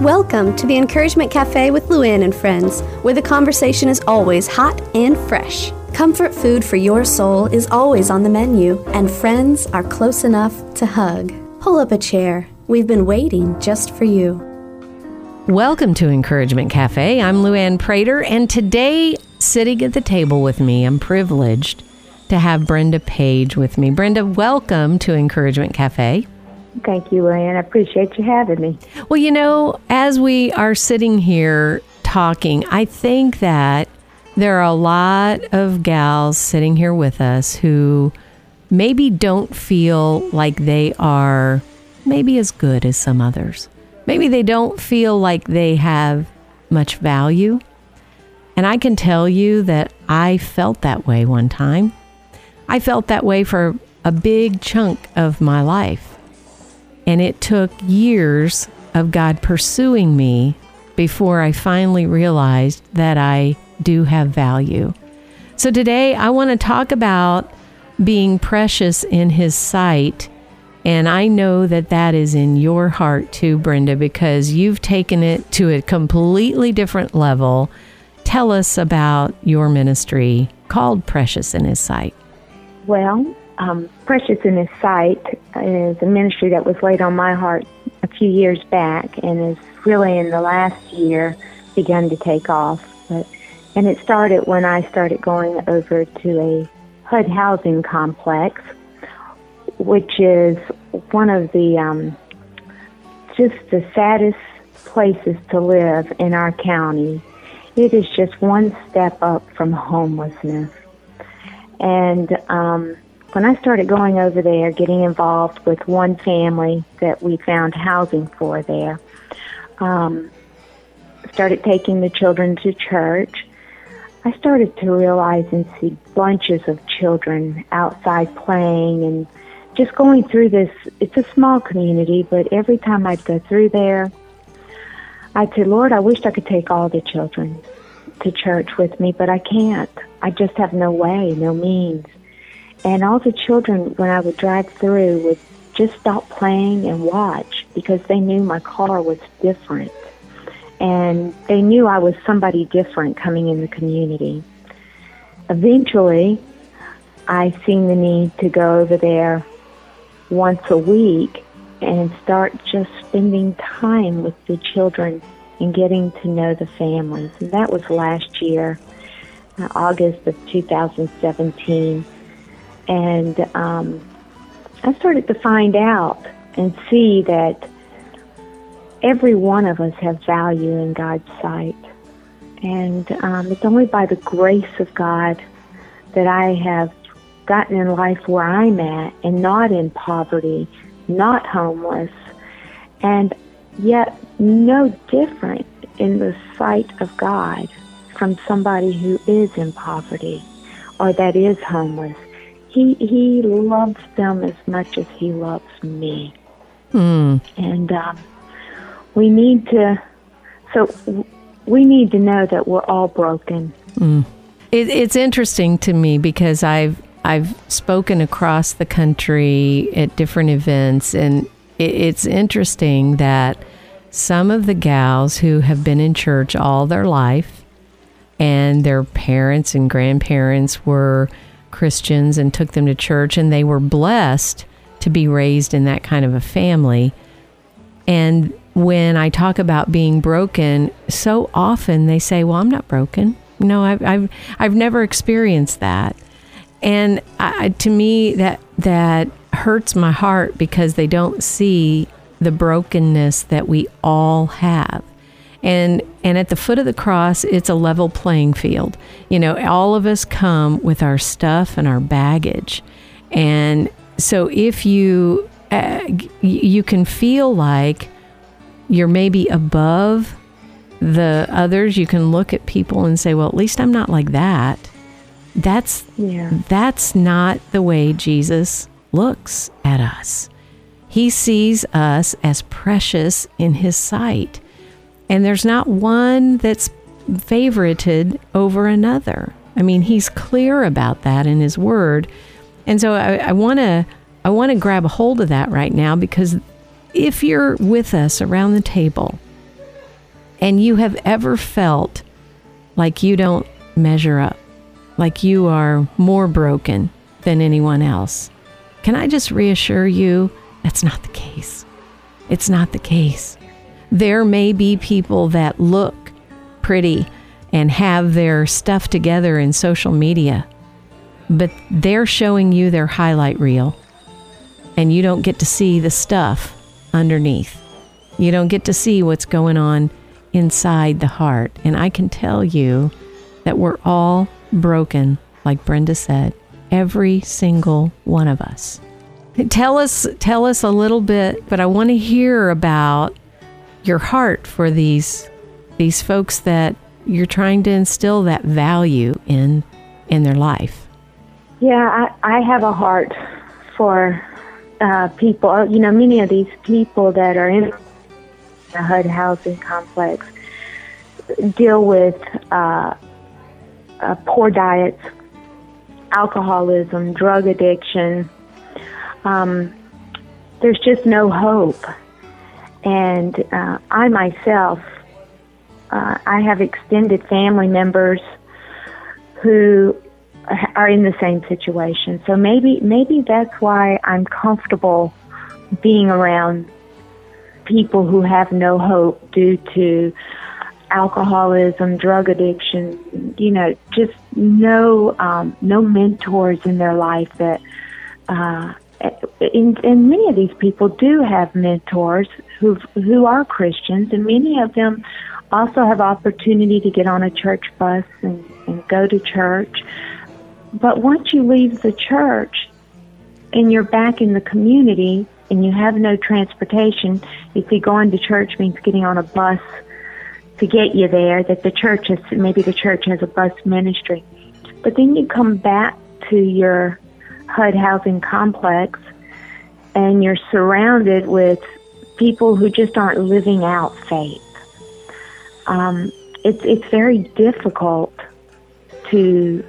Welcome to the Encouragement Cafe with Luann and friends, where the conversation is always hot and fresh. Comfort food for your soul is always on the menu, and friends are close enough to hug. Pull up a chair. We've been waiting just for you. Welcome to Encouragement Cafe. I'm Luann Prater, and today, sitting at the table with me, I'm privileged to have Brenda Page with me. Brenda, welcome to Encouragement Cafe. Thank you, Anne. I appreciate you having me. Well, you know, as we are sitting here talking, I think that there are a lot of gals sitting here with us who maybe don't feel like they are maybe as good as some others. Maybe they don't feel like they have much value. And I can tell you that I felt that way one time. I felt that way for a big chunk of my life. And it took years of God pursuing me before I finally realized that I do have value. So today I want to talk about being precious in His sight. And I know that that is in your heart too, Brenda, because you've taken it to a completely different level. Tell us about your ministry called Precious in His Sight. Well, um, Precious in His Sight is a ministry that was laid on my heart a few years back and is really in the last year begun to take off. But, and it started when I started going over to a HUD housing complex, which is one of the um, just the saddest places to live in our county. It is just one step up from homelessness. And um, when I started going over there, getting involved with one family that we found housing for there, um, started taking the children to church, I started to realize and see bunches of children outside playing and just going through this. It's a small community, but every time I'd go through there, I'd say, Lord, I wish I could take all the children to church with me, but I can't. I just have no way, no means. And all the children, when I would drive through, would just stop playing and watch because they knew my car was different. And they knew I was somebody different coming in the community. Eventually, I seen the need to go over there once a week and start just spending time with the children and getting to know the families. And that was last year, uh, August of 2017 and um, I started to find out and see that every one of us have value in God's sight. And um, it's only by the grace of God that I have gotten in life where I'm at and not in poverty, not homeless, and yet no different in the sight of God from somebody who is in poverty or that is homeless he he loves them as much as he loves me. Hmm. And um, we need to. So we need to know that we're all broken. Mm. It, it's interesting to me because I've I've spoken across the country at different events, and it, it's interesting that some of the gals who have been in church all their life, and their parents and grandparents were Christians and took them to church, and they were blessed to be raised in that kind of a family. And when I talk about being broken, so often they say, "Well, I'm not broken. No, I've I've, I've never experienced that." And I, to me, that that hurts my heart because they don't see the brokenness that we all have and and at the foot of the cross it's a level playing field. You know all of us come with our stuff and our baggage. And so if you uh, you can feel like you're maybe above the others you can look at people and say well at least i'm not like that. That's yeah. that's not the way jesus looks at us. He sees us as precious in his sight and there's not one that's favorited over another. I mean, he's clear about that in his word. And so I want to I want to grab a hold of that right now because if you're with us around the table and you have ever felt like you don't measure up, like you are more broken than anyone else, can I just reassure you that's not the case? It's not the case. There may be people that look pretty and have their stuff together in social media, but they're showing you their highlight reel, and you don't get to see the stuff underneath. You don't get to see what's going on inside the heart. And I can tell you that we're all broken, like Brenda said, every single one of us. Tell us tell us a little bit, but I want to hear about your heart for these these folks that you're trying to instill that value in in their life. Yeah, I, I have a heart for uh, people. You know, many of these people that are in the HUD housing complex deal with uh, uh, poor diets, alcoholism, drug addiction. Um, there's just no hope. And uh, I myself, uh, I have extended family members who are in the same situation. So maybe maybe that's why I'm comfortable being around people who have no hope due to alcoholism, drug addiction, you know, just no um, no mentors in their life that uh, and, and many of these people do have mentors who who are Christians, and many of them also have opportunity to get on a church bus and, and go to church. But once you leave the church and you're back in the community and you have no transportation, you see going to church means getting on a bus to get you there, that the church has, maybe the church has a bus ministry. But then you come back to your HUD housing complex and you're surrounded with people who just aren't living out faith. Um, it's it's very difficult to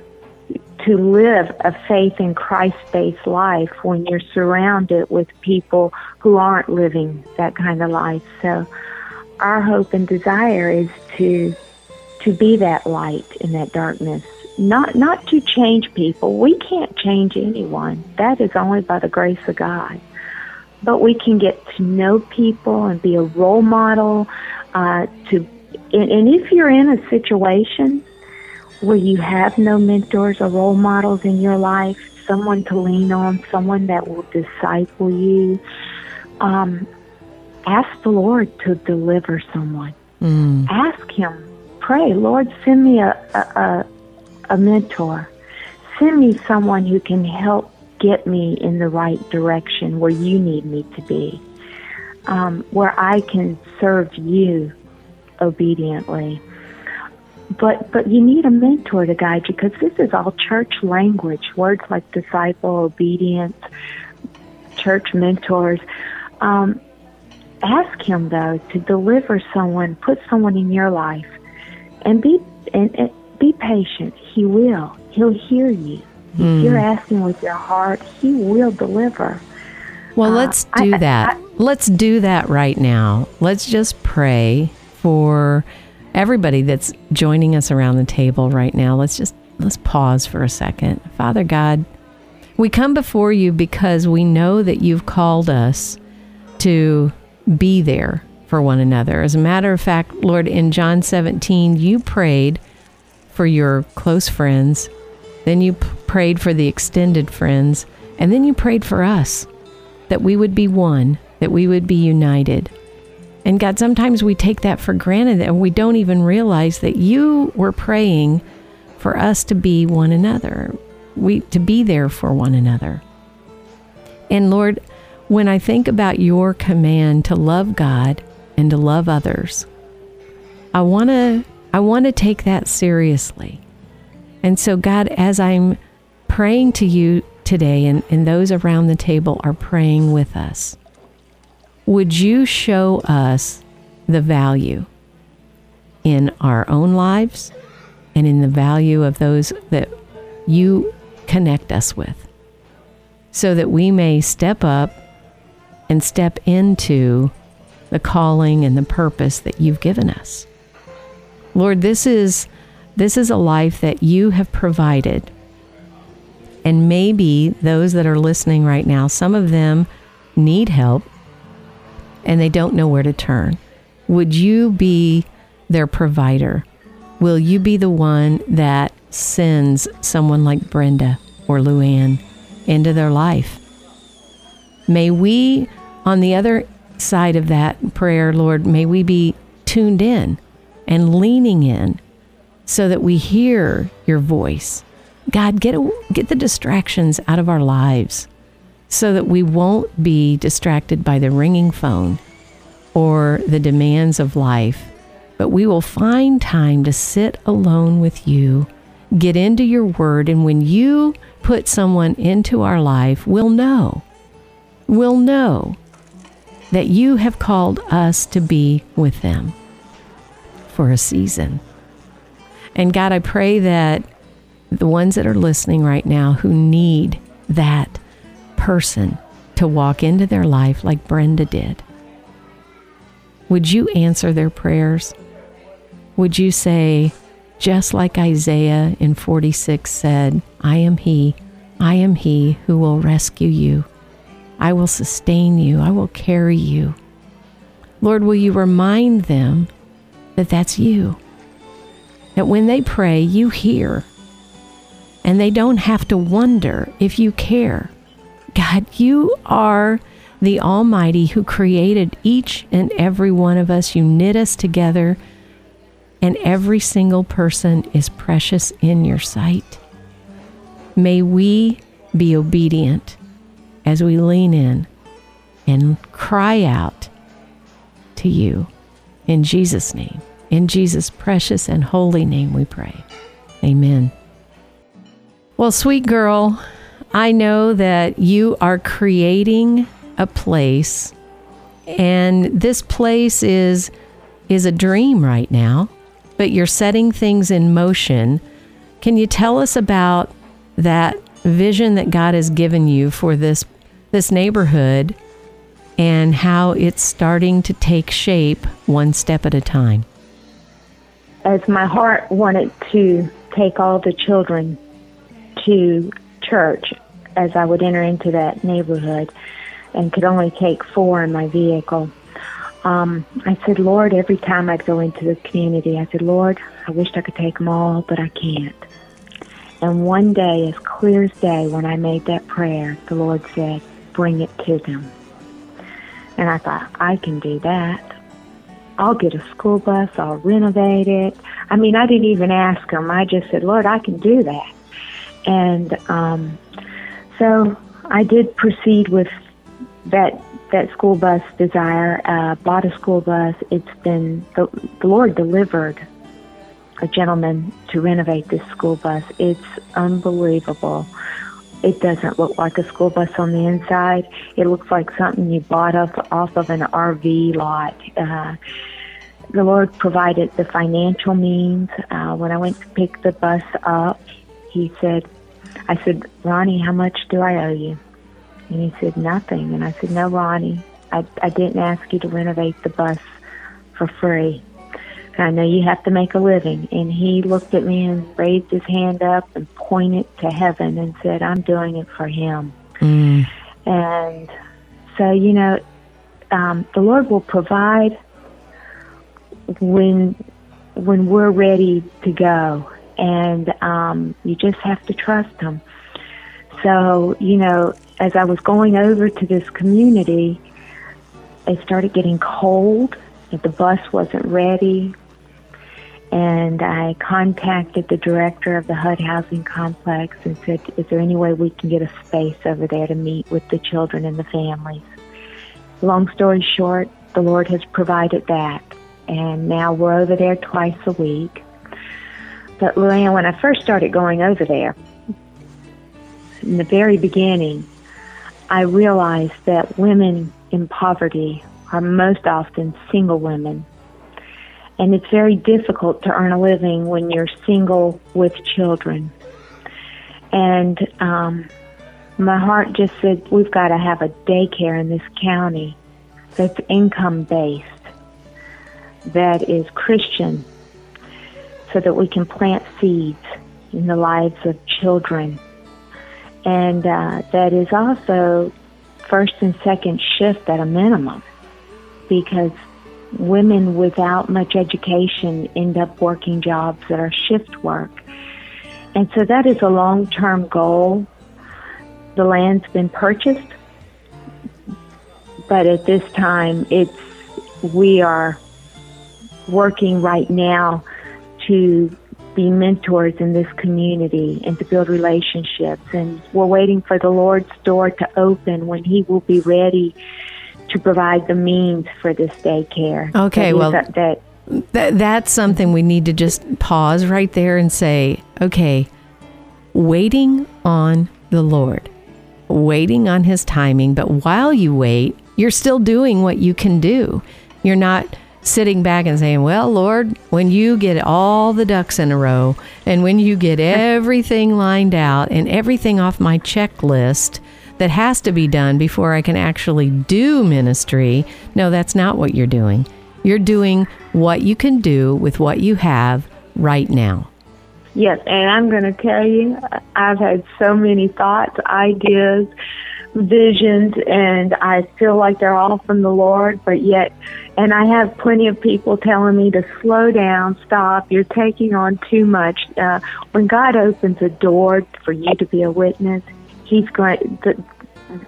to live a faith in Christ based life when you're surrounded with people who aren't living that kind of life. So our hope and desire is to to be that light in that darkness not not to change people we can't change anyone that is only by the grace of god but we can get to know people and be a role model uh, to and, and if you're in a situation where you have no mentors or role models in your life someone to lean on someone that will disciple you um, ask the Lord to deliver someone. Mm. Ask Him. Pray, Lord, send me a, a, a mentor. Send me someone who can help get me in the right direction where you need me to be, um, where I can serve you obediently. But but you need a mentor to guide you because this is all church language. Words like disciple, obedience, church mentors. Um, ask him though to deliver someone, put someone in your life, and be and, and be patient. He will. He'll hear you. Mm. If you're asking with your heart, he will deliver. Well, uh, let's do I, that. I, let's do that right now. Let's just pray for everybody that's joining us around the table right now. Let's just let's pause for a second. Father God, we come before you because we know that you've called us to be there for one another. As a matter of fact, Lord, in John 17, you prayed for your close friends, then you p- prayed for the extended friends, and then you prayed for us that we would be one, that we would be united. And God, sometimes we take that for granted and we don't even realize that you were praying for us to be one another, we to be there for one another. And Lord, when I think about your command to love God and to love others, I want to I want to take that seriously. And so God, as I'm praying to you today and, and those around the table are praying with us, would you show us the value in our own lives and in the value of those that you connect us with so that we may step up and step into the calling and the purpose that you've given us. Lord, this is this is a life that you have provided. And maybe those that are listening right now, some of them need help and they don't know where to turn. Would you be their provider? Will you be the one that sends someone like Brenda or Luann into their life? May we, on the other side of that prayer, Lord, may we be tuned in and leaning in so that we hear your voice. God, get, get the distractions out of our lives so that we won't be distracted by the ringing phone or the demands of life, but we will find time to sit alone with you, get into your word, and when you put someone into our life, we'll know. We'll know that you have called us to be with them for a season. And God, I pray that the ones that are listening right now who need that person to walk into their life like Brenda did, would you answer their prayers? Would you say, just like Isaiah in 46 said, I am He, I am He who will rescue you. I will sustain you, I will carry you. Lord, will you remind them that that's you. That when they pray, you hear. And they don't have to wonder if you care. God, you are the Almighty who created each and every one of us. You knit us together, and every single person is precious in your sight. May we be obedient as we lean in and cry out to you in Jesus' name. In Jesus' precious and holy name we pray. Amen. Well, sweet girl, I know that you are creating a place and this place is is a dream right now, but you're setting things in motion. Can you tell us about that vision that God has given you for this this neighborhood and how it's starting to take shape one step at a time? As my heart wanted to take all the children to church as I would enter into that neighborhood and could only take four in my vehicle. Um, I said, Lord, every time I'd go into the community, I said, Lord, I wished I could take them all, but I can't. And one day, as clear as day, when I made that prayer, the Lord said, bring it to them. And I thought, I can do that. I'll get a school bus, I'll renovate it. I mean, I didn't even ask him. I just said, Lord, I can do that. And um, so I did proceed with that that school bus desire. Uh, bought a school bus. It's been the, the Lord delivered a gentleman to renovate this school bus. It's unbelievable. It doesn't look like a school bus on the inside. It looks like something you bought off, off of an RV lot. Uh, the Lord provided the financial means. Uh, when I went to pick the bus up, He said, I said, Ronnie, how much do I owe you? And he said, nothing. And I said, no, Ronnie, I, I didn't ask you to renovate the bus for free. I know you have to make a living. And he looked at me and raised his hand up and pointed to heaven and said, I'm doing it for him. Mm. And so, you know, um, the Lord will provide when when we're ready to go, and um, you just have to trust Him. So, you know, as I was going over to this community, it started getting cold. The bus wasn't ready and I contacted the director of the HUD housing complex and said, Is there any way we can get a space over there to meet with the children and the families? Long story short, the Lord has provided that, and now we're over there twice a week. But Luann, when I first started going over there, in the very beginning, I realized that women in poverty are most often single women and it's very difficult to earn a living when you're single with children. And um, my heart just said, we've got to have a daycare in this county that's income based, that is Christian, so that we can plant seeds in the lives of children. And uh, that is also first and second shift at a minimum because women without much education end up working jobs that are shift work. And so that is a long term goal. The land's been purchased, but at this time, it's we are working right now to be mentors in this community and to build relationships. And we're waiting for the Lord's door to open when He will be ready to provide the means for this daycare. Okay, well, that That, that's something we need to just pause right there and say, okay, waiting on the Lord, waiting on His timing. But while you wait, you're still doing what you can do. You're not sitting back and saying, well, Lord, when you get all the ducks in a row and when you get everything lined out and everything off my checklist, that has to be done before I can actually do ministry. No, that's not what you're doing. You're doing what you can do with what you have right now. Yes, and I'm going to tell you, I've had so many thoughts, ideas, visions, and I feel like they're all from the Lord, but yet, and I have plenty of people telling me to slow down, stop, you're taking on too much. Uh, when God opens a door for you to be a witness, He's going, the,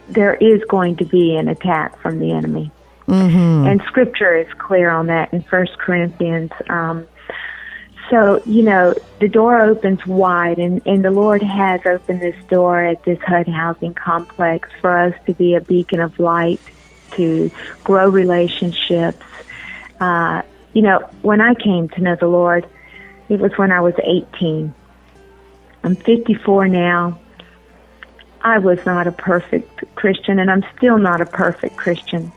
there is going to be an attack from the enemy. Mm-hmm. And scripture is clear on that in First Corinthians. Um, so, you know, the door opens wide, and, and the Lord has opened this door at this HUD housing complex for us to be a beacon of light, to grow relationships. Uh, you know, when I came to know the Lord, it was when I was 18. I'm 54 now. I was not a perfect Christian, and I'm still not a perfect Christian.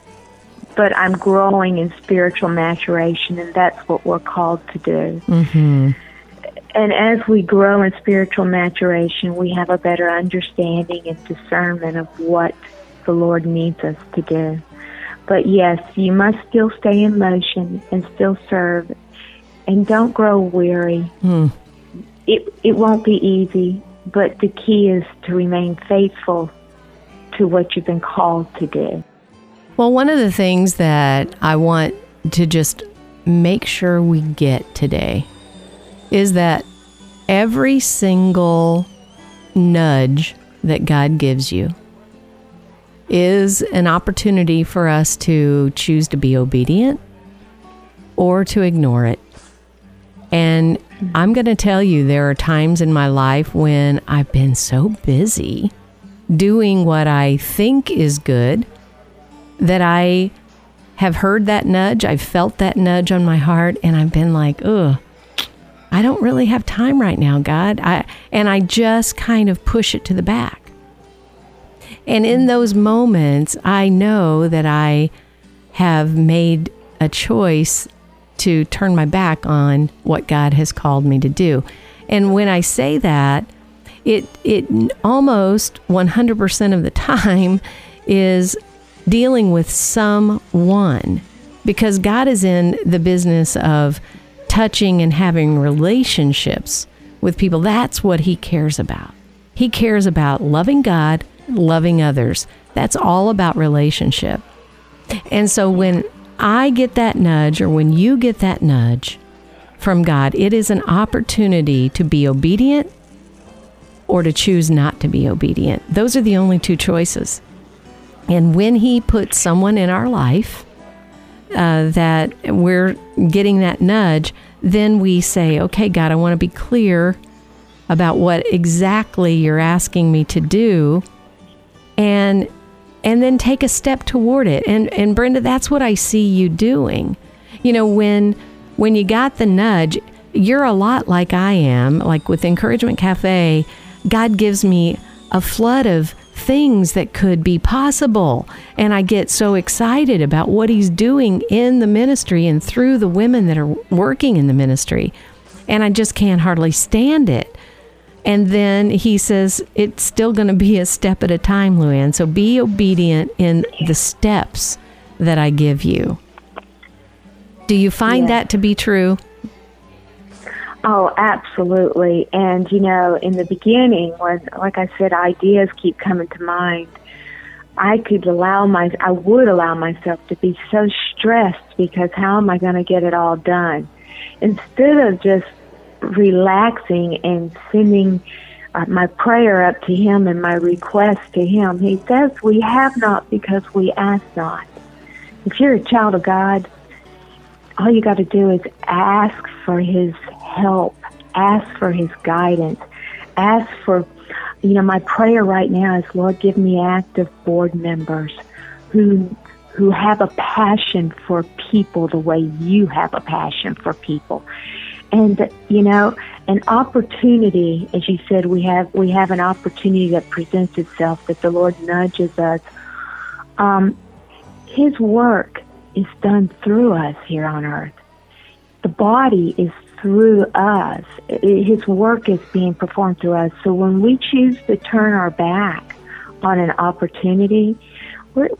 But I'm growing in spiritual maturation, and that's what we're called to do. Mm-hmm. And as we grow in spiritual maturation, we have a better understanding and discernment of what the Lord needs us to do. But yes, you must still stay in motion and still serve, and don't grow weary. Mm. It it won't be easy, but the key is to remain faithful to what you've been called to do. Well, one of the things that I want to just make sure we get today is that every single nudge that God gives you is an opportunity for us to choose to be obedient or to ignore it. And Mm-hmm. I'm going to tell you, there are times in my life when I've been so busy doing what I think is good that I have heard that nudge. I've felt that nudge on my heart, and I've been like, ugh. I don't really have time right now, God. I and I just kind of push it to the back. And in mm-hmm. those moments, I know that I have made a choice to turn my back on what God has called me to do. And when I say that, it it almost 100% of the time is dealing with someone because God is in the business of touching and having relationships with people. That's what he cares about. He cares about loving God, loving others. That's all about relationship. And so when I get that nudge, or when you get that nudge from God, it is an opportunity to be obedient or to choose not to be obedient. Those are the only two choices. And when He puts someone in our life uh, that we're getting that nudge, then we say, okay, God, I want to be clear about what exactly you're asking me to do. And and then take a step toward it. And and Brenda, that's what I see you doing. You know, when when you got the nudge, you're a lot like I am, like with Encouragement Cafe, God gives me a flood of things that could be possible. And I get so excited about what he's doing in the ministry and through the women that are working in the ministry. And I just can't hardly stand it. And then he says, it's still going to be a step at a time, Luann. So be obedient in the steps that I give you. Do you find Yes. that to be true? Oh, absolutely. And, you know, in the beginning, when, like I said, ideas keep coming to mind, I could allow my, I would allow myself to be so stressed because how am I going to get it all done? Instead of just relaxing and sending uh, my prayer up to Him and my request to Him, He says we have not because we ask not. If you're a child of God, all you got to do is ask for His help, ask for His guidance, ask for, you know, my prayer right now is, Lord, give me active board members who who have a passion for people the way you have a passion for people. And you know, an opportunity, as you said, we have we have an opportunity that presents itself that the Lord nudges us. Um, his work is done through us here on earth. The body is through us. His work is being performed through us. So when we choose to turn our back on an opportunity, we're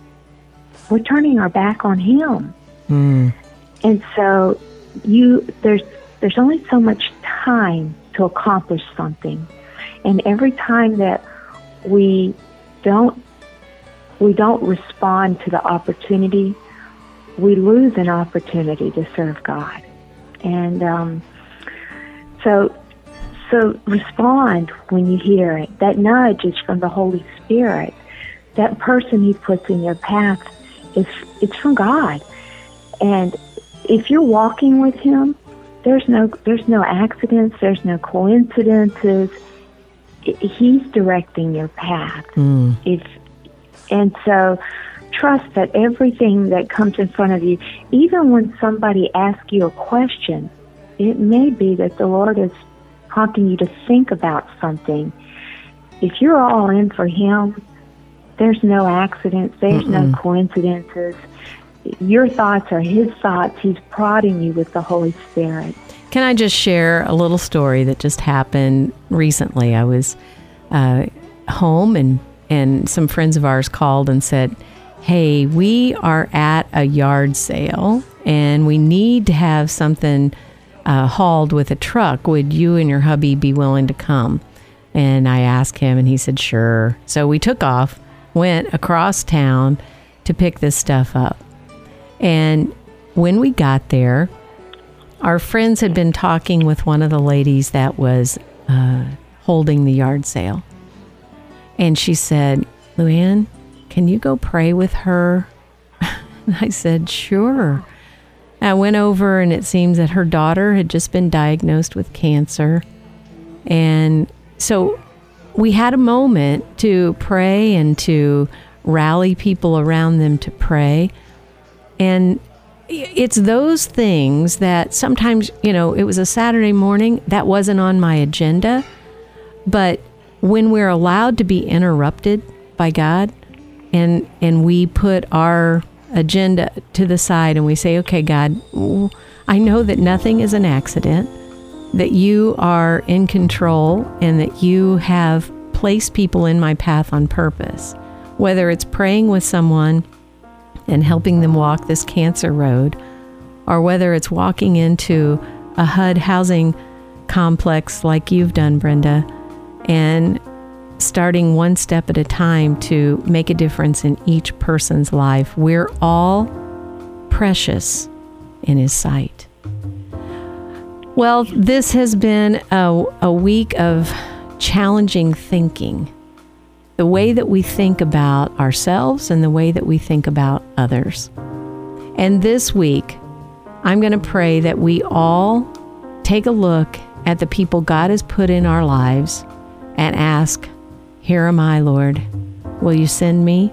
we're turning our back on Him. Mm. And so you there's there's only so much time to accomplish something, and every time that we don't we don't respond to the opportunity, we lose an opportunity to serve God. And um, so, so respond when you hear it. That nudge is from the Holy Spirit. That person He puts in your path is it's from God. And if you're walking with Him, there's no there's no accidents. There's no coincidences. He's directing your path. Mm. If and so trust that everything that comes in front of you, even when somebody asks you a question, it may be that the Lord is prompting you to think about something. If you're all in for Him, there's no accidents, there's Mm-mm. no coincidences. Your thoughts are His thoughts. He's prodding you with the Holy Spirit. Can I just share a little story that just happened recently? I was uh, home and and some friends of ours called and said, Hey, we are at a yard sale and we need to have something uh, hauled with a truck. Would you and your hubby be willing to come? And I asked him, and he said, Sure. So we took off, went across town to pick this stuff up. And when we got there, our friends had been talking with one of the ladies that was uh, holding the yard sale. And she said, Luann, can you go pray with her? and I said, Sure. I went over, and it seems that her daughter had just been diagnosed with cancer. And so we had a moment to pray and to rally people around them to pray. And it's those things that sometimes, you know, it was a Saturday morning, that wasn't on my agenda. But when we're allowed to be interrupted by God and and we put our agenda to the side and we say, "Okay, God, I know that nothing is an accident, that you are in control and that you have placed people in my path on purpose." Whether it's praying with someone and helping them walk this cancer road, or whether it's walking into a HUD housing complex like you've done, Brenda, and starting one step at a time to make a difference in each person's life. We're all precious in His sight. Well, this has been a, a week of challenging thinking. The way that we think about ourselves and the way that we think about others. And this week, I'm going to pray that we all take a look at the people God has put in our lives and ask, Here am I, Lord. Will you send me?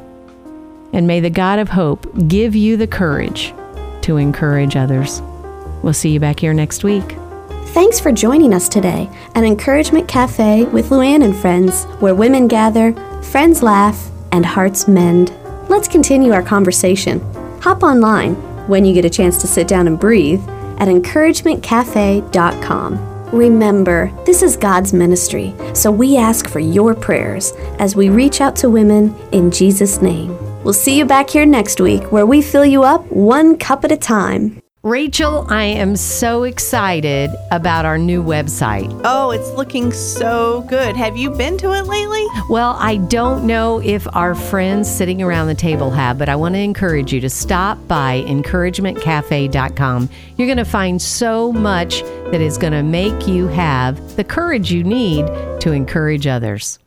And may the God of hope give you the courage to encourage others. We'll see you back here next week. Thanks for joining us today at Encouragement Cafe with Luann and friends, where women gather, friends laugh, and hearts mend. Let's continue our conversation. Hop online when you get a chance to sit down and breathe at encouragementcafe.com. Remember, this is God's ministry, so we ask for your prayers as we reach out to women in Jesus' name. We'll see you back here next week where we fill you up one cup at a time. Rachel, I am so excited about our new website. Oh, it's looking so good. Have you been to it lately? Well, I don't know if our friends sitting around the table have, but I want to encourage you to stop by encouragementcafe.com. You're going to find so much that is going to make you have the courage you need to encourage others.